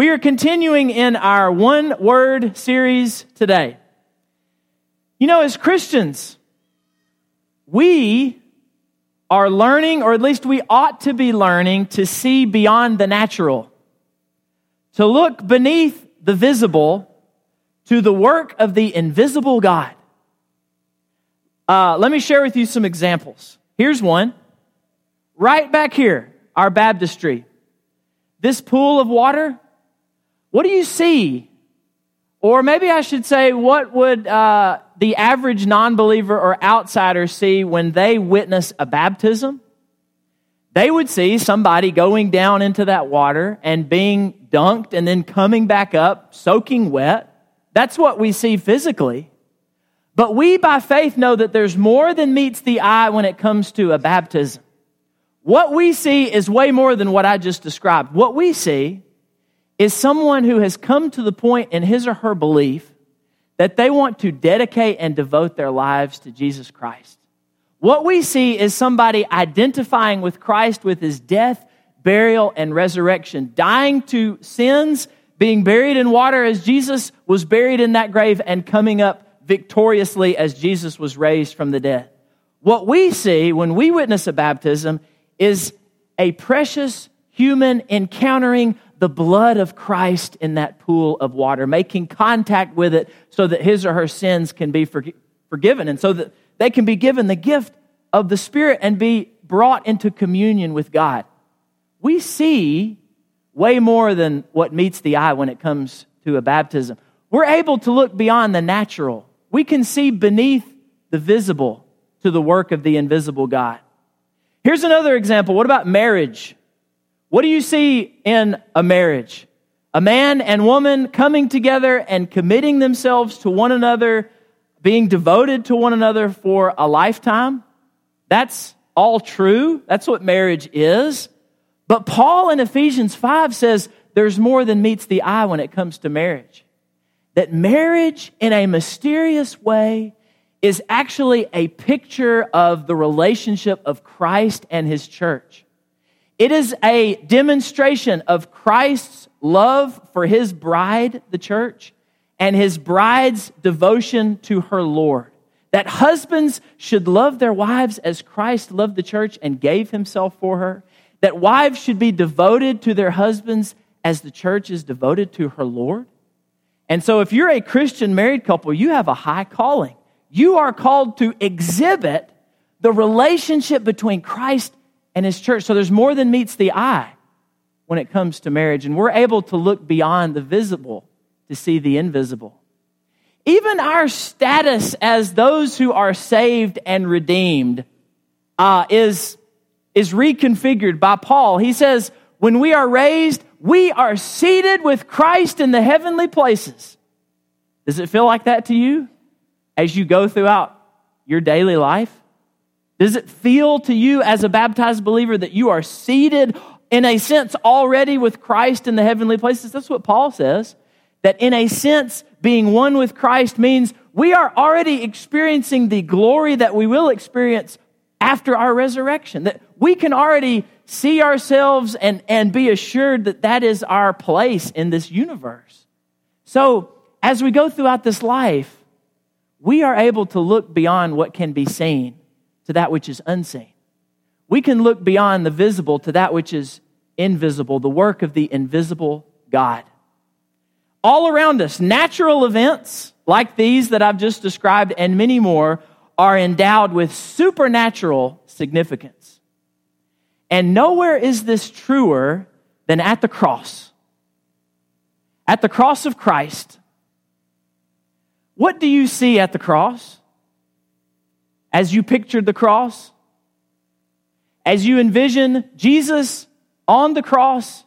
We are continuing in our one word series today. You know, as Christians, we are learning, or at least we ought to be learning, to see beyond the natural, to look beneath the visible to the work of the invisible God. Uh, let me share with you some examples. Here's one. Right back here, our baptistry. This pool of water, what do you see? Or maybe I should say, what would uh, the average non believer or outsider see when they witness a baptism? They would see somebody going down into that water and being dunked and then coming back up, soaking wet. That's what we see physically. But we, by faith, know that there's more than meets the eye when it comes to a baptism. What we see is way more than what I just described. What we see is someone who has come to the point in his or her belief that they want to dedicate and devote their lives to Jesus Christ. What we see is somebody identifying with Christ with his death, burial, and resurrection, dying to sins, being buried in water as Jesus was buried in that grave, and coming up victoriously as Jesus was raised from the dead. What we see when we witness a baptism is a precious human encountering the blood of Christ in that pool of water, making contact with it so that his or her sins can be forgiven and so that they can be given the gift of the Spirit and be brought into communion with God. We see way more than what meets the eye when it comes to a baptism. We're able to look beyond the natural we can see beneath the visible to the work of the invisible God. Here's another example. What about marriage? What do you see in a marriage? A man and woman coming together and committing themselves to one another, being devoted to one another for a lifetime. That's all true. That's what marriage is. But Paul in Ephesians 5 says there's more than meets the eye when it comes to marriage that marriage, in a mysterious way, is actually a picture of the relationship of Christ and his church. It is a demonstration of Christ's love for his bride, the church, and his bride's devotion to her Lord. That husbands should love their wives as Christ loved the church and gave himself for her. That wives should be devoted to their husbands as the church is devoted to her Lord. And so, if you're a Christian married couple, you have a high calling. You are called to exhibit the relationship between Christ and his church. So, there's more than meets the eye when it comes to marriage. And we're able to look beyond the visible to see the invisible. Even our status as those who are saved and redeemed uh, is, is reconfigured by Paul. He says, when we are raised, we are seated with Christ in the heavenly places. Does it feel like that to you as you go throughout your daily life? Does it feel to you as a baptized believer that you are seated in a sense already with Christ in the heavenly places? That's what Paul says. That in a sense, being one with Christ means we are already experiencing the glory that we will experience after our resurrection. That we can already see ourselves and, and be assured that that is our place in this universe. So, as we go throughout this life, we are able to look beyond what can be seen to that which is unseen. We can look beyond the visible to that which is invisible, the work of the invisible God. All around us, natural events like these that I've just described and many more are endowed with supernatural significance. And nowhere is this truer than at the cross. At the cross of Christ. What do you see at the cross? As you pictured the cross? As you envision Jesus on the cross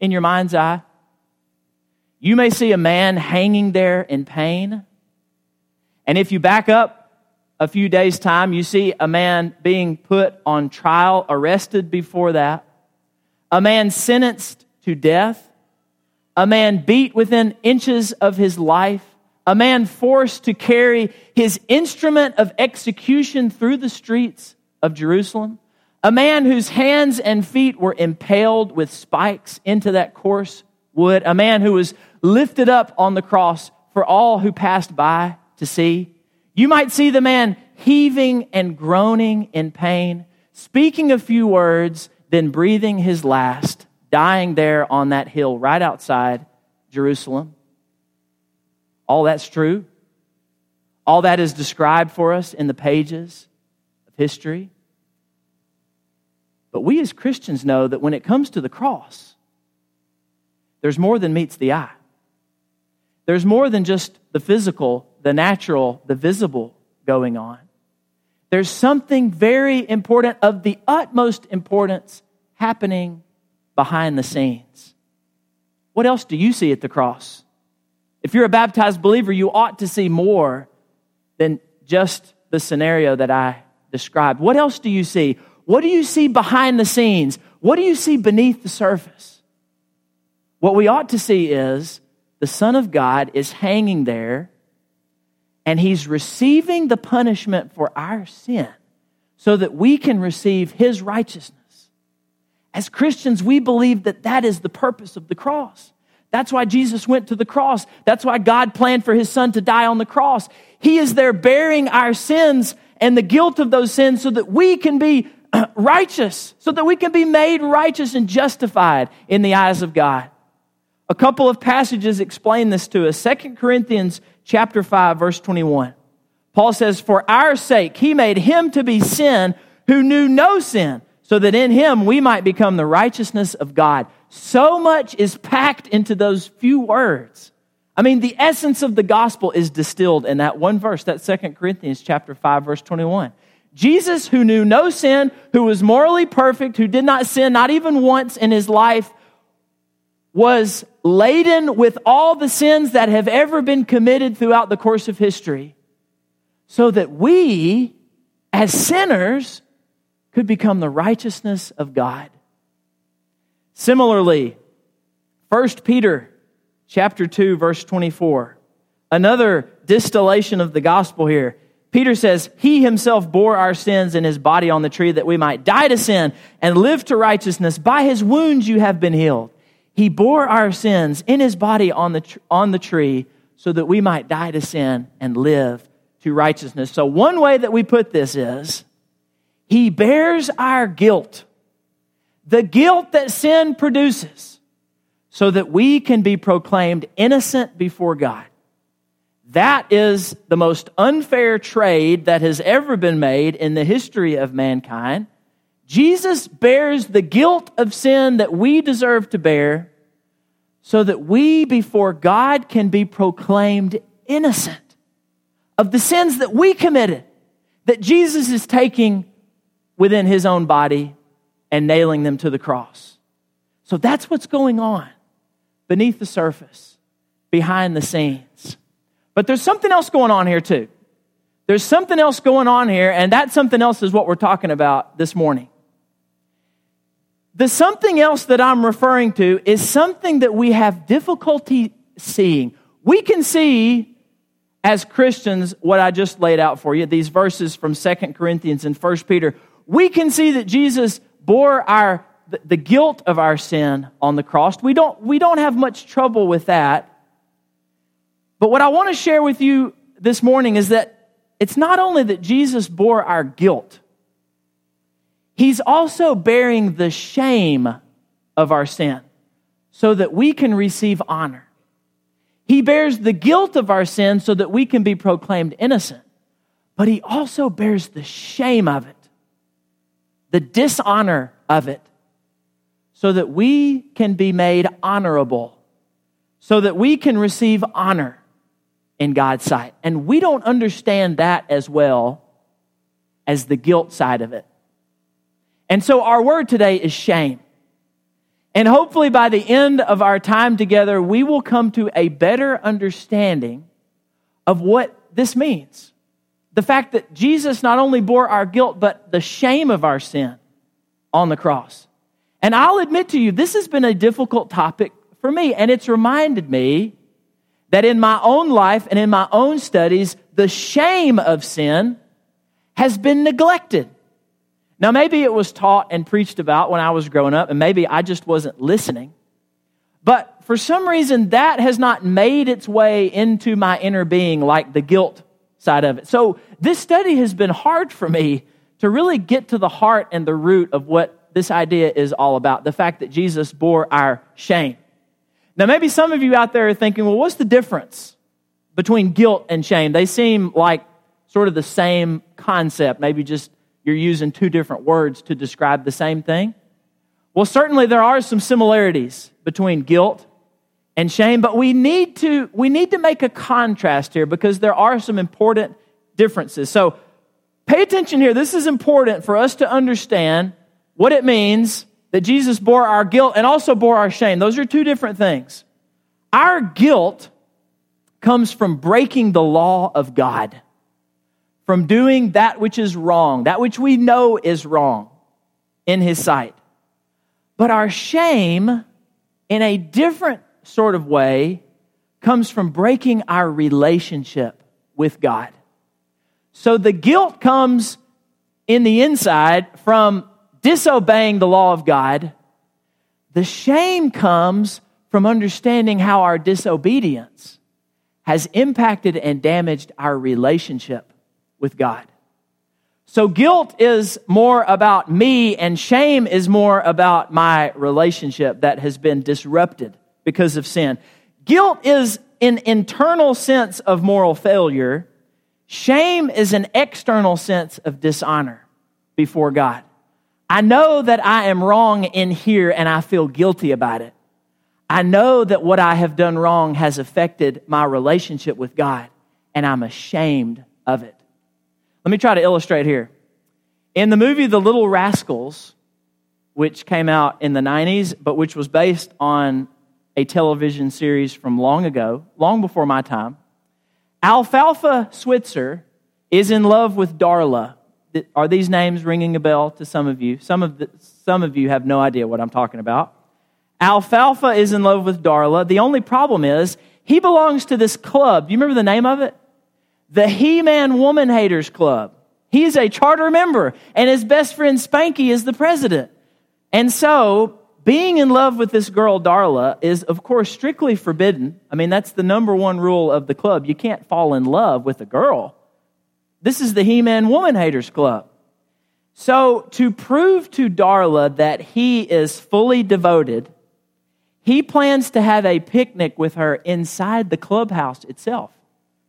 in your mind's eye? You may see a man hanging there in pain. And if you back up a few days' time, you see a man being put on trial, arrested before that, a man sentenced to death, a man beat within inches of his life, a man forced to carry his instrument of execution through the streets of Jerusalem, a man whose hands and feet were impaled with spikes into that coarse wood, a man who was lifted up on the cross for all who passed by to see. You might see the man heaving and groaning in pain, speaking a few words, then breathing his last, dying there on that hill right outside Jerusalem. All that's true. All that is described for us in the pages of history. But we as Christians know that when it comes to the cross, there's more than meets the eye. There's more than just the physical, the natural, the visible going on. There's something very important, of the utmost importance, happening behind the scenes. What else do you see at the cross? If you're a baptized believer, you ought to see more than just the scenario that I described. What else do you see? What do you see behind the scenes? What do you see beneath the surface? What we ought to see is the Son of God is hanging there and he's receiving the punishment for our sin so that we can receive his righteousness. As Christians, we believe that that is the purpose of the cross. That's why Jesus went to the cross. That's why God planned for his son to die on the cross. He is there bearing our sins and the guilt of those sins so that we can be righteous, so that we can be made righteous and justified in the eyes of God. A couple of passages explain this to us. 2 Corinthians chapter 5 verse 21. Paul says, "For our sake he made him to be sin who knew no sin, so that in him we might become the righteousness of God." So much is packed into those few words. I mean, the essence of the gospel is distilled in that one verse, that 2 Corinthians chapter 5 verse 21. Jesus, who knew no sin, who was morally perfect, who did not sin not even once in his life, was laden with all the sins that have ever been committed throughout the course of history, so that we, as sinners, could become the righteousness of God. Similarly, 1 Peter chapter 2 verse 24. Another distillation of the gospel here. Peter says, He himself bore our sins in his body on the tree that we might die to sin and live to righteousness. By his wounds you have been healed. He bore our sins in his body on the, tr- on the tree so that we might die to sin and live to righteousness. So, one way that we put this is he bears our guilt, the guilt that sin produces, so that we can be proclaimed innocent before God. That is the most unfair trade that has ever been made in the history of mankind. Jesus bears the guilt of sin that we deserve to bear so that we before God can be proclaimed innocent of the sins that we committed, that Jesus is taking within his own body and nailing them to the cross. So that's what's going on beneath the surface, behind the scenes. But there's something else going on here too. There's something else going on here, and that something else is what we're talking about this morning. The something else that I'm referring to is something that we have difficulty seeing. We can see as Christians what I just laid out for you, these verses from Second Corinthians and First Peter. We can see that Jesus bore our the guilt of our sin on the cross. We don't, we don't have much trouble with that. But what I want to share with you this morning is that it's not only that Jesus bore our guilt, He's also bearing the shame of our sin so that we can receive honor. He bears the guilt of our sin so that we can be proclaimed innocent. But he also bears the shame of it, the dishonor of it, so that we can be made honorable, so that we can receive honor in God's sight. And we don't understand that as well as the guilt side of it. And so our word today is shame. And hopefully by the end of our time together, we will come to a better understanding of what this means. The fact that Jesus not only bore our guilt, but the shame of our sin on the cross. And I'll admit to you, this has been a difficult topic for me. And it's reminded me that in my own life and in my own studies, the shame of sin has been neglected. Now, maybe it was taught and preached about when I was growing up, and maybe I just wasn't listening. But for some reason, that has not made its way into my inner being like the guilt side of it. So this study has been hard for me to really get to the heart and the root of what this idea is all about the fact that Jesus bore our shame. Now, maybe some of you out there are thinking, well, what's the difference between guilt and shame? They seem like sort of the same concept. Maybe just you're using two different words to describe the same thing. Well, certainly there are some similarities between guilt and shame, but we need to, we need to make a contrast here because there are some important differences. So pay attention here. This is important for us to understand what it means that Jesus bore our guilt and also bore our shame. Those are two different things. Our guilt comes from breaking the law of God, from doing that which is wrong, that which we know is wrong in His sight. But our shame, in a different sort of way, comes from breaking our relationship with God. So the guilt comes in the inside from disobeying the law of God. The shame comes from understanding how our disobedience has impacted and damaged our relationship with God. So guilt is more about me and shame is more about my relationship that has been disrupted because of sin. Guilt is an internal sense of moral failure. Shame is an external sense of dishonor before God. I know that I am wrong in here and I feel guilty about it. I know that what I have done wrong has affected my relationship with God and I'm ashamed of it. Let me try to illustrate here. In the movie The Little Rascals, which came out in the 90s, but which was based on a television series from long ago, long before my time, Alfalfa Switzer is in love with Darla. Are these names ringing a bell to some of you? Some of, the, some of you have no idea what I'm talking about. Alfalfa is in love with Darla. The only problem is he belongs to this club. Do you remember the name of it? the He Man Woman Haters Club. He's a charter member, and his best friend Spanky is the president. And so, being in love with this girl, Darla, is, of course, strictly forbidden. I mean, that's the number one rule of the club. You can't fall in love with a girl. This is the He Man Woman Haters Club. So, to prove to Darla that he is fully devoted, he plans to have a picnic with her inside the clubhouse itself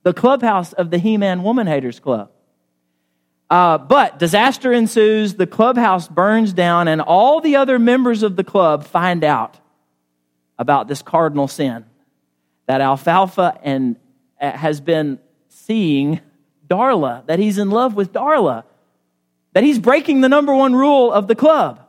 the clubhouse of the He Man Woman Haters Club. Uh, but disaster ensues, the clubhouse burns down, and all the other members of the club find out about this cardinal sin that Alfalfa and uh, has been seeing Darla, that he's in love with Darla, that he's breaking the number one rule of the club.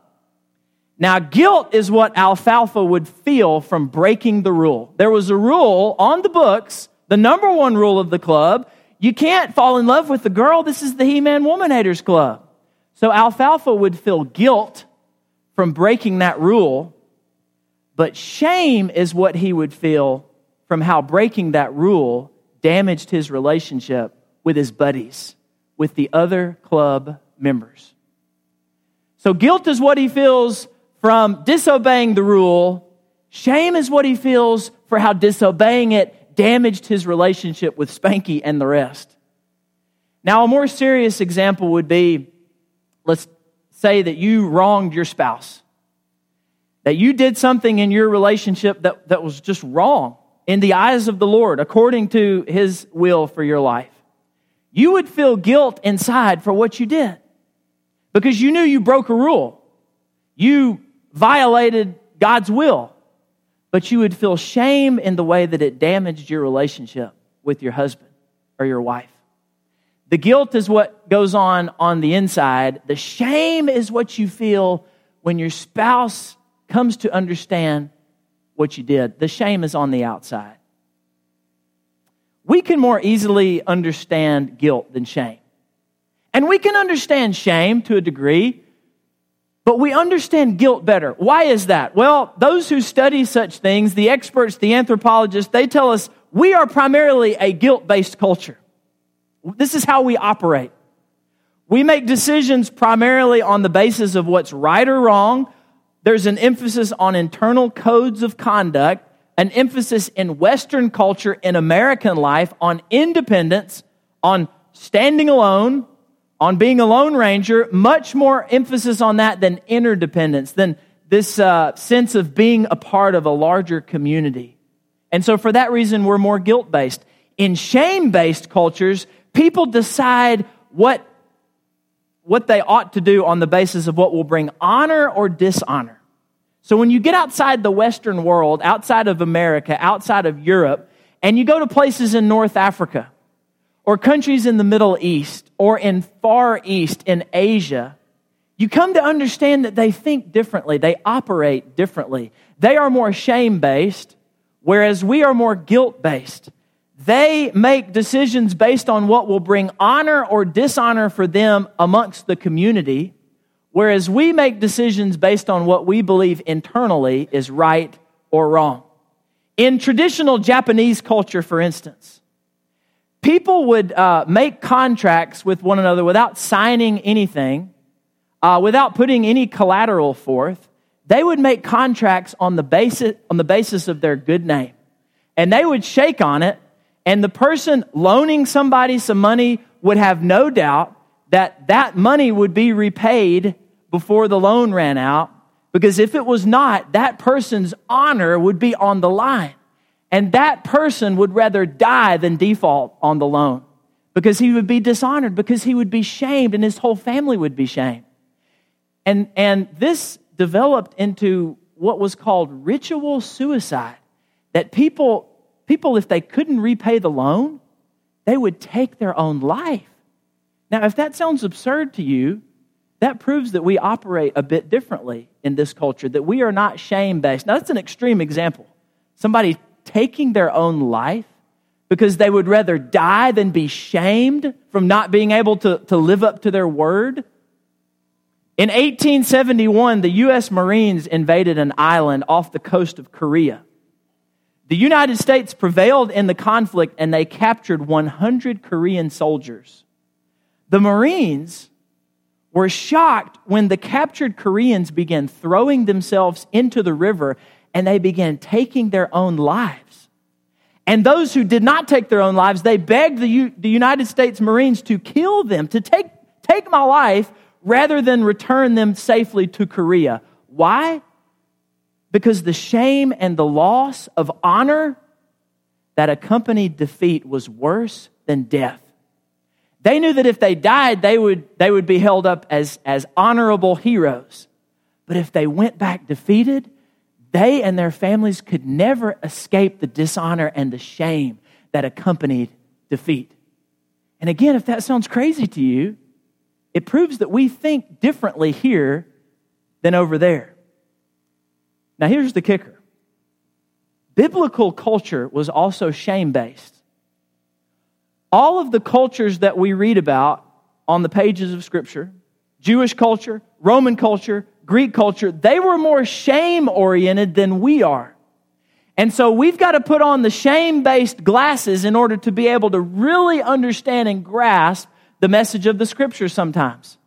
Now, guilt is what Alfalfa would feel from breaking the rule. There was a rule on the books the number one rule of the club you can't fall in love with the girl. This is the He Man Woman Haters Club. So Alfalfa would feel guilt from breaking that rule, but shame is what he would feel from how breaking that rule damaged his relationship with his buddies, with the other club members. So guilt is what he feels from disobeying the rule. Shame is what he feels for how disobeying damaged his relationship with Spanky and the rest. Now, a more serious example would be let's say that you wronged your spouse, that you did something in your relationship that, that was just wrong in the eyes of the Lord, according to his will for your life. You would feel guilt inside for what you did because you knew you broke a rule. You violated God's will but you would feel shame in the way that it damaged your relationship with your husband or your wife. The guilt is what goes on on the inside. The shame is what you feel when your spouse comes to understand what you did. The shame is on the outside. We can more easily understand guilt than shame. And we can understand shame to a degree but we understand guilt better. Why is that? Well, those who study such things, the experts, the anthropologists, they tell us we are primarily a guilt based culture. This is how we operate. We make decisions primarily on the basis of what's right or wrong. There's an emphasis on internal codes of conduct, an emphasis in Western culture, in American life, on independence, on standing alone, on being a lone ranger, much more emphasis on that than interdependence, than this uh, sense of being a part of a larger community. And so, for that reason, we're more guilt based. In shame based cultures, people decide what, what they ought to do on the basis of what will bring honor or dishonor. So, when you get outside the Western world, outside of America, outside of Europe, and you go to places in North Africa, or countries in the Middle East or in Far East in Asia, you come to understand that they think differently, they operate differently. They are more shame based, whereas we are more guilt based. They make decisions based on what will bring honor or dishonor for them amongst the community, whereas we make decisions based on what we believe internally is right or wrong. In traditional Japanese culture, for instance, people would uh, make contracts with one another without signing anything, uh, without putting any collateral forth. They would make contracts on the, basis, on the basis of their good name. And they would shake on it, and the person loaning somebody some money would have no doubt that that money would be repaid before the loan ran out, because if it was not, that person's honor would be on the line. And that person would rather die than default on the loan because he would be dishonored, because he would be shamed, and his whole family would be shamed. And, and this developed into what was called ritual suicide. That people, people, if they couldn't repay the loan, they would take their own life. Now, if that sounds absurd to you, that proves that we operate a bit differently in this culture, that we are not shame based. Now, that's an extreme example. Somebody taking their own life because they would rather die than be shamed from not being able to, to live up to their word. In 1871, the U.S. Marines invaded an island off the coast of Korea. The United States prevailed in the conflict and they captured 100 Korean soldiers. The Marines were shocked when the captured Koreans began throwing themselves into the river and they began taking their own lives. And those who did not take their own lives, they begged the, U- the United States Marines to kill them, to take, take my life rather than return them safely to Korea. Why? Because the shame and the loss of honor that accompanied defeat was worse than death. They knew that if they died, they would, they would be held up as, as honorable heroes. But if they went back defeated, they and their families could never escape the dishonor and the shame that accompanied defeat. And again, if that sounds crazy to you, it proves that we think differently here than over there. Now, here's the kicker biblical culture was also shame based. All of the cultures that we read about on the pages of Scripture Jewish culture, Roman culture, Greek culture, they were more shame oriented than we are. And so we've got to put on the shame based glasses in order to be able to really understand and grasp the message of the scripture sometimes.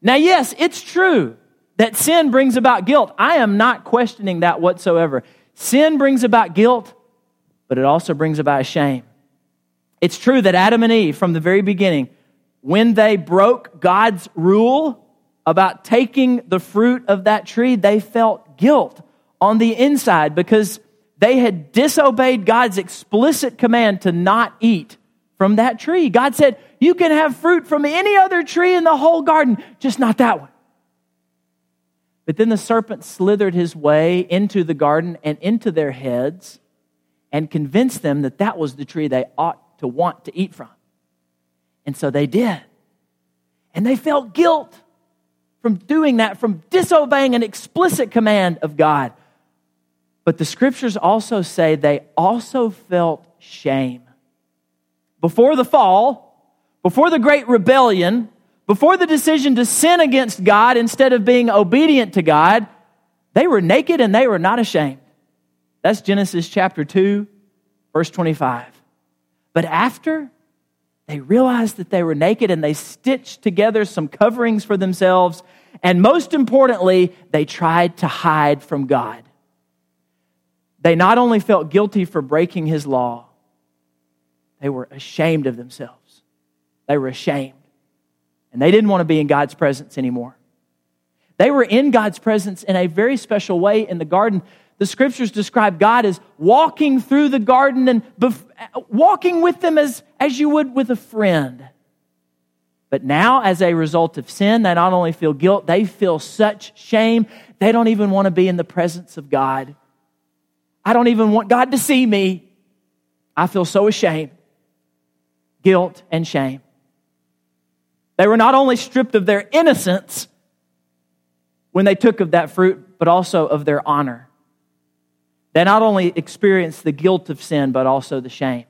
Now, yes, it's true that sin brings about guilt. I am not questioning that whatsoever. Sin brings about guilt, but it also brings about shame. It's true that Adam and Eve, from the very beginning, when they broke God's rule, about taking the fruit of that tree, they felt guilt on the inside because they had disobeyed God's explicit command to not eat from that tree. God said, You can have fruit from any other tree in the whole garden, just not that one. But then the serpent slithered his way into the garden and into their heads and convinced them that that was the tree they ought to want to eat from. And so they did. And they felt guilt from doing that, from disobeying an explicit command of God. But the scriptures also say they also felt shame. Before the fall, before the great rebellion, before the decision to sin against God instead of being obedient to God, they were naked and they were not ashamed. That's Genesis chapter 2, verse 25. But after, they realized that they were naked and they stitched together some coverings for themselves. And most importantly, they tried to hide from God. they not only felt guilty for breaking his law, they were ashamed of themselves. They were ashamed. And they didn't want to be in God's presence anymore. They were in God's presence in a very special way in the garden. The scriptures describe God as walking through the garden and bef- walking with them as, as you would with a friend. But now, as a result of sin, they not only feel guilt, they feel such shame, they don't even want to be in the presence of God. I don't even want God to see me. I feel so ashamed. Guilt and shame. They were not only stripped of their innocence when they took of that fruit, but also of their honor. They not only experience the guilt of sin, but also the shame.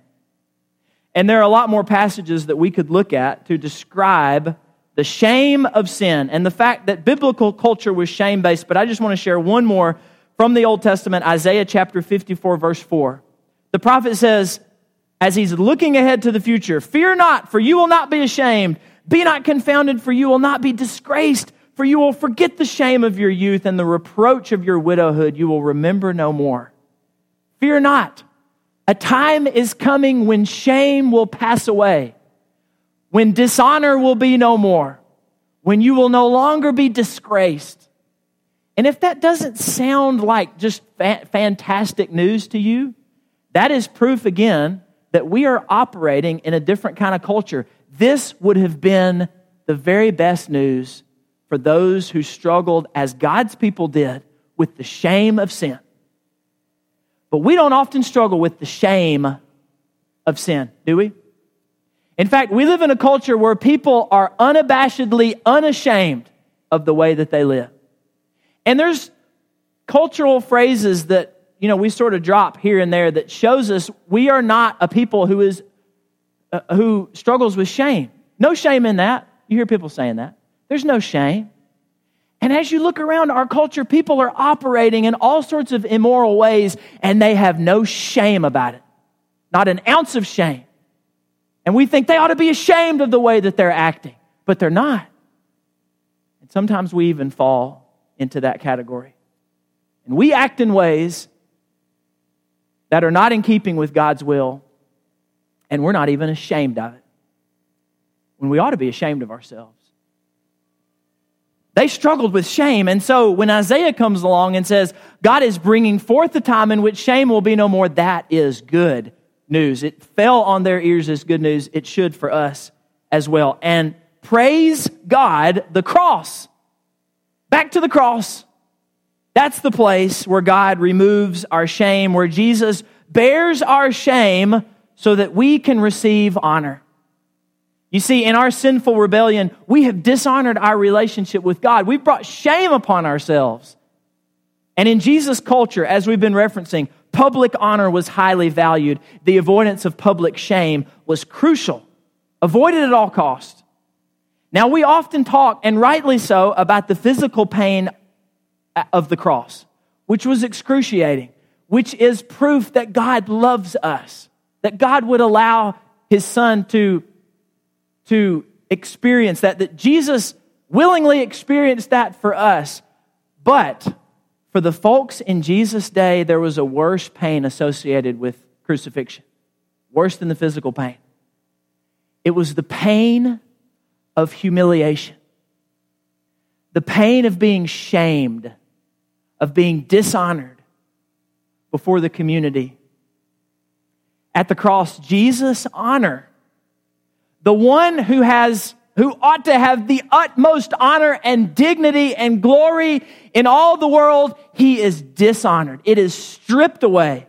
And there are a lot more passages that we could look at to describe the shame of sin and the fact that biblical culture was shame based. But I just want to share one more from the Old Testament, Isaiah chapter 54, verse 4. The prophet says, as he's looking ahead to the future, Fear not, for you will not be ashamed. Be not confounded, for you will not be disgraced. For you will forget the shame of your youth and the reproach of your widowhood you will remember no more. Fear not. A time is coming when shame will pass away, when dishonor will be no more, when you will no longer be disgraced. And if that doesn't sound like just fa- fantastic news to you, that is proof again that we are operating in a different kind of culture. This would have been the very best news for those who struggled, as God's people did, with the shame of sin. But we don't often struggle with the shame of sin, do we? In fact, we live in a culture where people are unabashedly unashamed of the way that they live. And there's cultural phrases that, you know, we sort of drop here and there that shows us we are not a people who is uh, who struggles with shame. No shame in that. You hear people saying that. There's no shame. And as you look around our culture, people are operating in all sorts of immoral ways and they have no shame about it. Not an ounce of shame. And we think they ought to be ashamed of the way that they're acting, but they're not. And sometimes we even fall into that category. And we act in ways that are not in keeping with God's will, and we're not even ashamed of it. When we ought to be ashamed of ourselves. They struggled with shame. And so when Isaiah comes along and says, God is bringing forth the time in which shame will be no more, that is good news. It fell on their ears as good news. It should for us as well. And praise God, the cross. Back to the cross. That's the place where God removes our shame, where Jesus bears our shame so that we can receive honor. You see, in our sinful rebellion, we have dishonored our relationship with God. We've brought shame upon ourselves. And in Jesus' culture, as we've been referencing, public honor was highly valued. The avoidance of public shame was crucial, avoided at all cost. Now, we often talk, and rightly so, about the physical pain of the cross, which was excruciating, which is proof that God loves us, that God would allow his son to to experience that, that Jesus willingly experienced that for us. But for the folks in Jesus' day, there was a worse pain associated with crucifixion, worse than the physical pain. It was the pain of humiliation, the pain of being shamed, of being dishonored before the community. At the cross, Jesus' honor the one who has who ought to have the utmost honor and dignity and glory in all the world, he is dishonored. It is stripped away,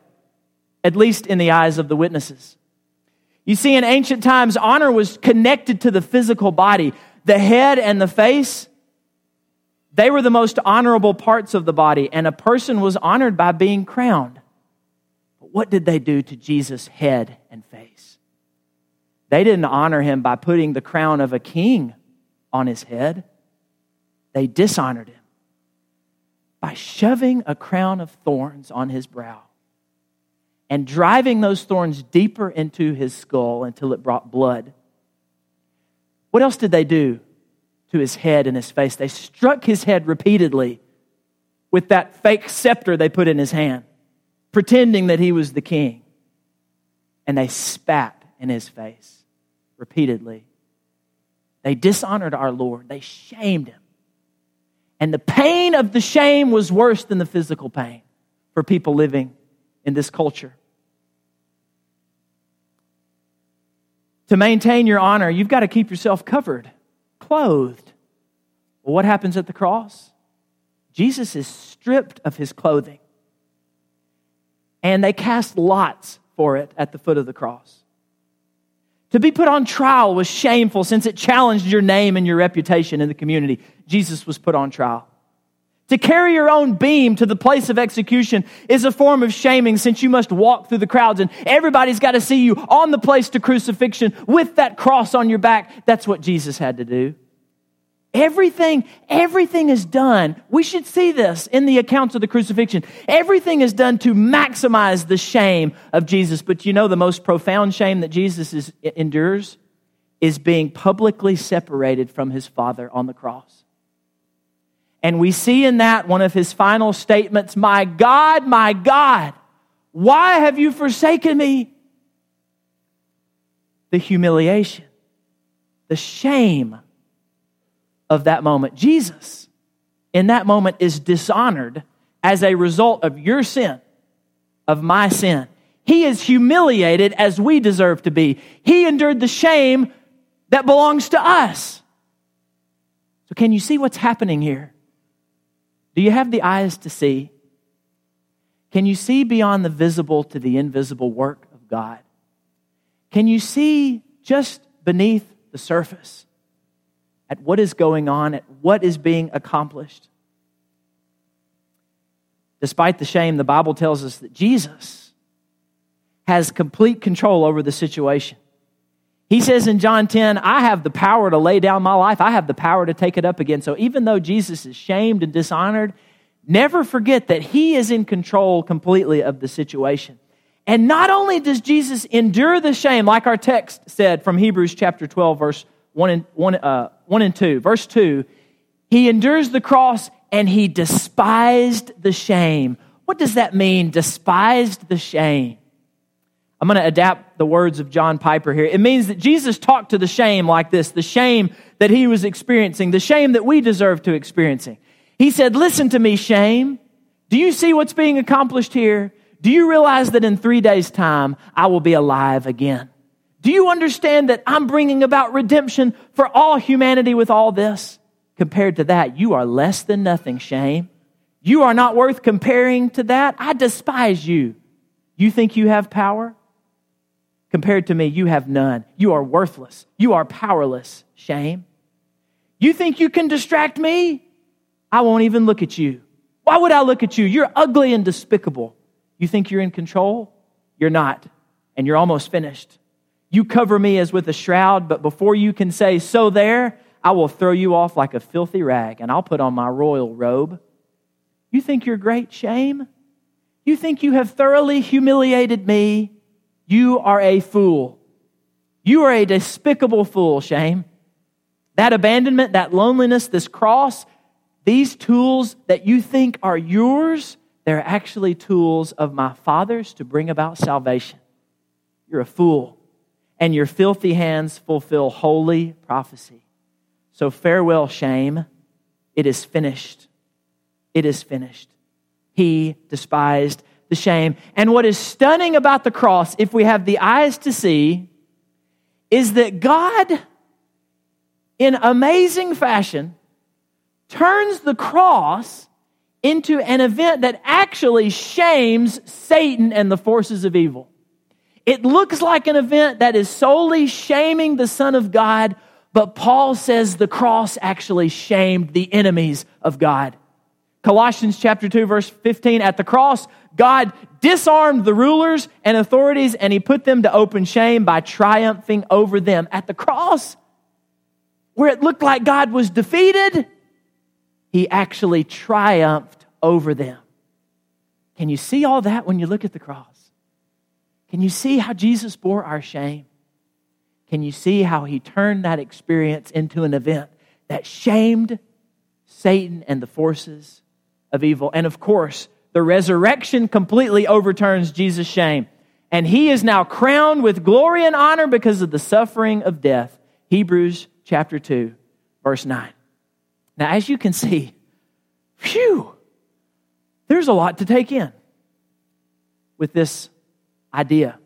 at least in the eyes of the witnesses. You see, in ancient times, honor was connected to the physical body. The head and the face, they were the most honorable parts of the body, and a person was honored by being crowned. But what did they do to Jesus' head and face? They didn't honor him by putting the crown of a king on his head, they dishonored him by shoving a crown of thorns on his brow and driving those thorns deeper into his skull until it brought blood. What else did they do to his head and his face? They struck his head repeatedly with that fake scepter they put in his hand. pretending that he was the king. And they spat in his face repeatedly. They dishonored our Lord, they shamed him. And the pain of the shame was worse than the physical pain for people living in this culture. To maintain your honor, you've got to keep yourself covered, clothed. Well, what happens at the cross? Jesus is stripped of his clothing. And they cast lots for it at the foot of the cross. To be put on trial was shameful since it challenged your name and your reputation in the community. Jesus was put on trial. To carry your own beam to the place of execution is a form of shaming since you must walk through the crowds and everybody's got to see you on the place to crucifixion with that cross on your back. That's what Jesus had to do. Everything, everything is done. We should see this in the accounts of the crucifixion. Everything is done to maximize the shame of Jesus. But you know, the most profound shame that Jesus is, endures is being publicly separated from his Father on the cross. And we see in that one of his final statements My God, my God, why have you forsaken me? The humiliation, the shame of that moment. Jesus, in that moment, is dishonored as a result of your sin, of my sin. He is humiliated as we deserve to be. He endured the shame that belongs to us. So, can you see what's happening here? Do you have the eyes to see? Can you see beyond the visible to the invisible work of God? Can you see just beneath the surface? At what is going on, at what is being accomplished. Despite the shame, the Bible tells us that Jesus has complete control over the situation. He says in John 10, I have the power to lay down my life. I have the power to take it up again. So even though Jesus is shamed and dishonored, never forget that he is in control completely of the situation. And not only does Jesus endure the shame, like our text said from Hebrews chapter 12, verse 1 and, 1, uh, 1 and 2. Verse 2 He endures the cross and he despised the shame. What does that mean, despised the shame? I'm going to adapt the words of John Piper here. It means that Jesus talked to the shame like this the shame that he was experiencing, the shame that we deserve to experiencing. He said, Listen to me, shame. Do you see what's being accomplished here? Do you realize that in three days' time, I will be alive again? Do you understand that I'm bringing about redemption for all humanity with all this? Compared to that, you are less than nothing, shame. You are not worth comparing to that. I despise you. You think you have power? Compared to me, you have none. You are worthless. You are powerless, shame. You think you can distract me? I won't even look at you. Why would I look at you? You're ugly and despicable. You think you're in control? You're not. And you're almost finished. You cover me as with a shroud, but before you can say, So there, I will throw you off like a filthy rag, and I'll put on my royal robe. You think you're great shame? You think you have thoroughly humiliated me? You are a fool. You are a despicable fool, shame. That abandonment, that loneliness, this cross, these tools that you think are yours, they're actually tools of my Father's to bring about salvation. You're a fool and your filthy hands fulfill holy prophecy. So farewell, shame. It is finished. It is finished. He despised the shame. And what is stunning about the cross, if we have the eyes to see, is that God, in amazing fashion, turns the cross into an event that actually shames Satan and the forces of evil. It looks like an event that is solely shaming the Son of God, but Paul says the cross actually shamed the enemies of God. Colossians chapter 2 verse 15 at the cross God disarmed the rulers and authorities and he put them to open shame by triumphing over them at the cross where it looked like God was defeated he actually triumphed over them. Can you see all that when you look at the cross? Can you see how Jesus bore our shame? Can you see how he turned that experience into an event that shamed Satan and the forces of evil? And of course, The resurrection completely overturns Jesus' shame. And he is now crowned with glory and honor because of the suffering of death. Hebrews chapter 2, verse 9. Now, as you can see, phew, there's a lot to take in with this idea.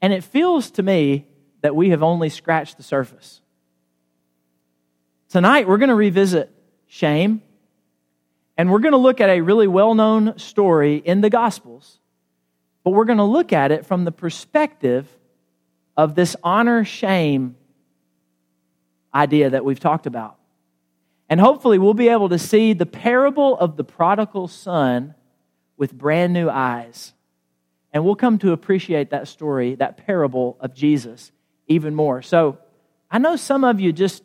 And it feels to me that we have only scratched the surface. Tonight, we're going to revisit shame, and we're going to look at a really well known story in the Gospels, but we're going to look at it from the perspective of this honor shame idea that we've talked about. And hopefully, we'll be able to see the parable of the prodigal son with brand new eyes. And we'll come to appreciate that story, that parable of Jesus, even more. So I know some of you just,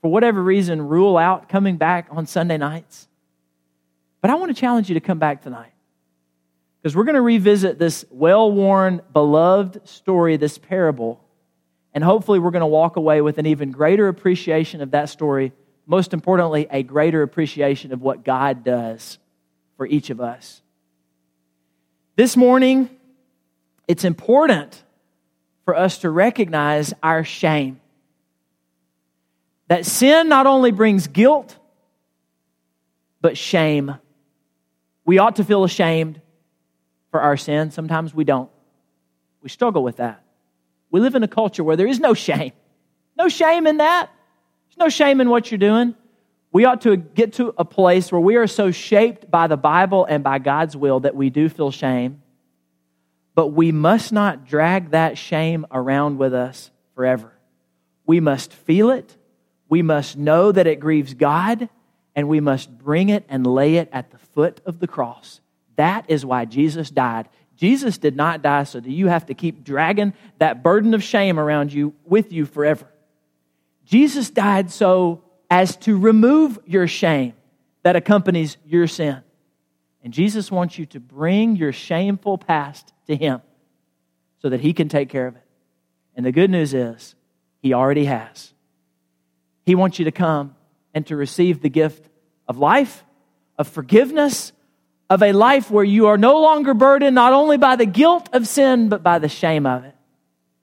for whatever reason, rule out coming back on Sunday nights. But I want to challenge you to come back tonight. Because we're going to revisit this well worn, beloved story, this parable. And hopefully, we're going to walk away with an even greater appreciation of that story. Most importantly, a greater appreciation of what God does for each of us. This morning, it's important for us to recognize our shame. That sin not only brings guilt, but shame. We ought to feel ashamed for our sin. Sometimes we don't. We struggle with that. We live in a culture where there is no shame. No shame in that. There's no shame in what you're doing. We ought to get to a place where we are so shaped by the Bible and by God's will that we do feel shame. But we must not drag that shame around with us forever. We must feel it. We must know that it grieves God, and we must bring it and lay it at the foot of the cross. That is why Jesus died. Jesus did not die so that you have to keep dragging that burden of shame around you with you forever. Jesus died so as to remove your shame that accompanies your sin. And Jesus wants you to bring your shameful past to Him so that He can take care of it. And the good news is, He already has. He wants you to come and to receive the gift of life, of forgiveness, of a life where you are no longer burdened not only by the guilt of sin, but by the shame of it.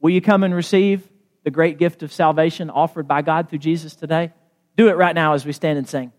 Will you come and receive the great gift of salvation offered by God through Jesus today? Do it right now as we stand and sing.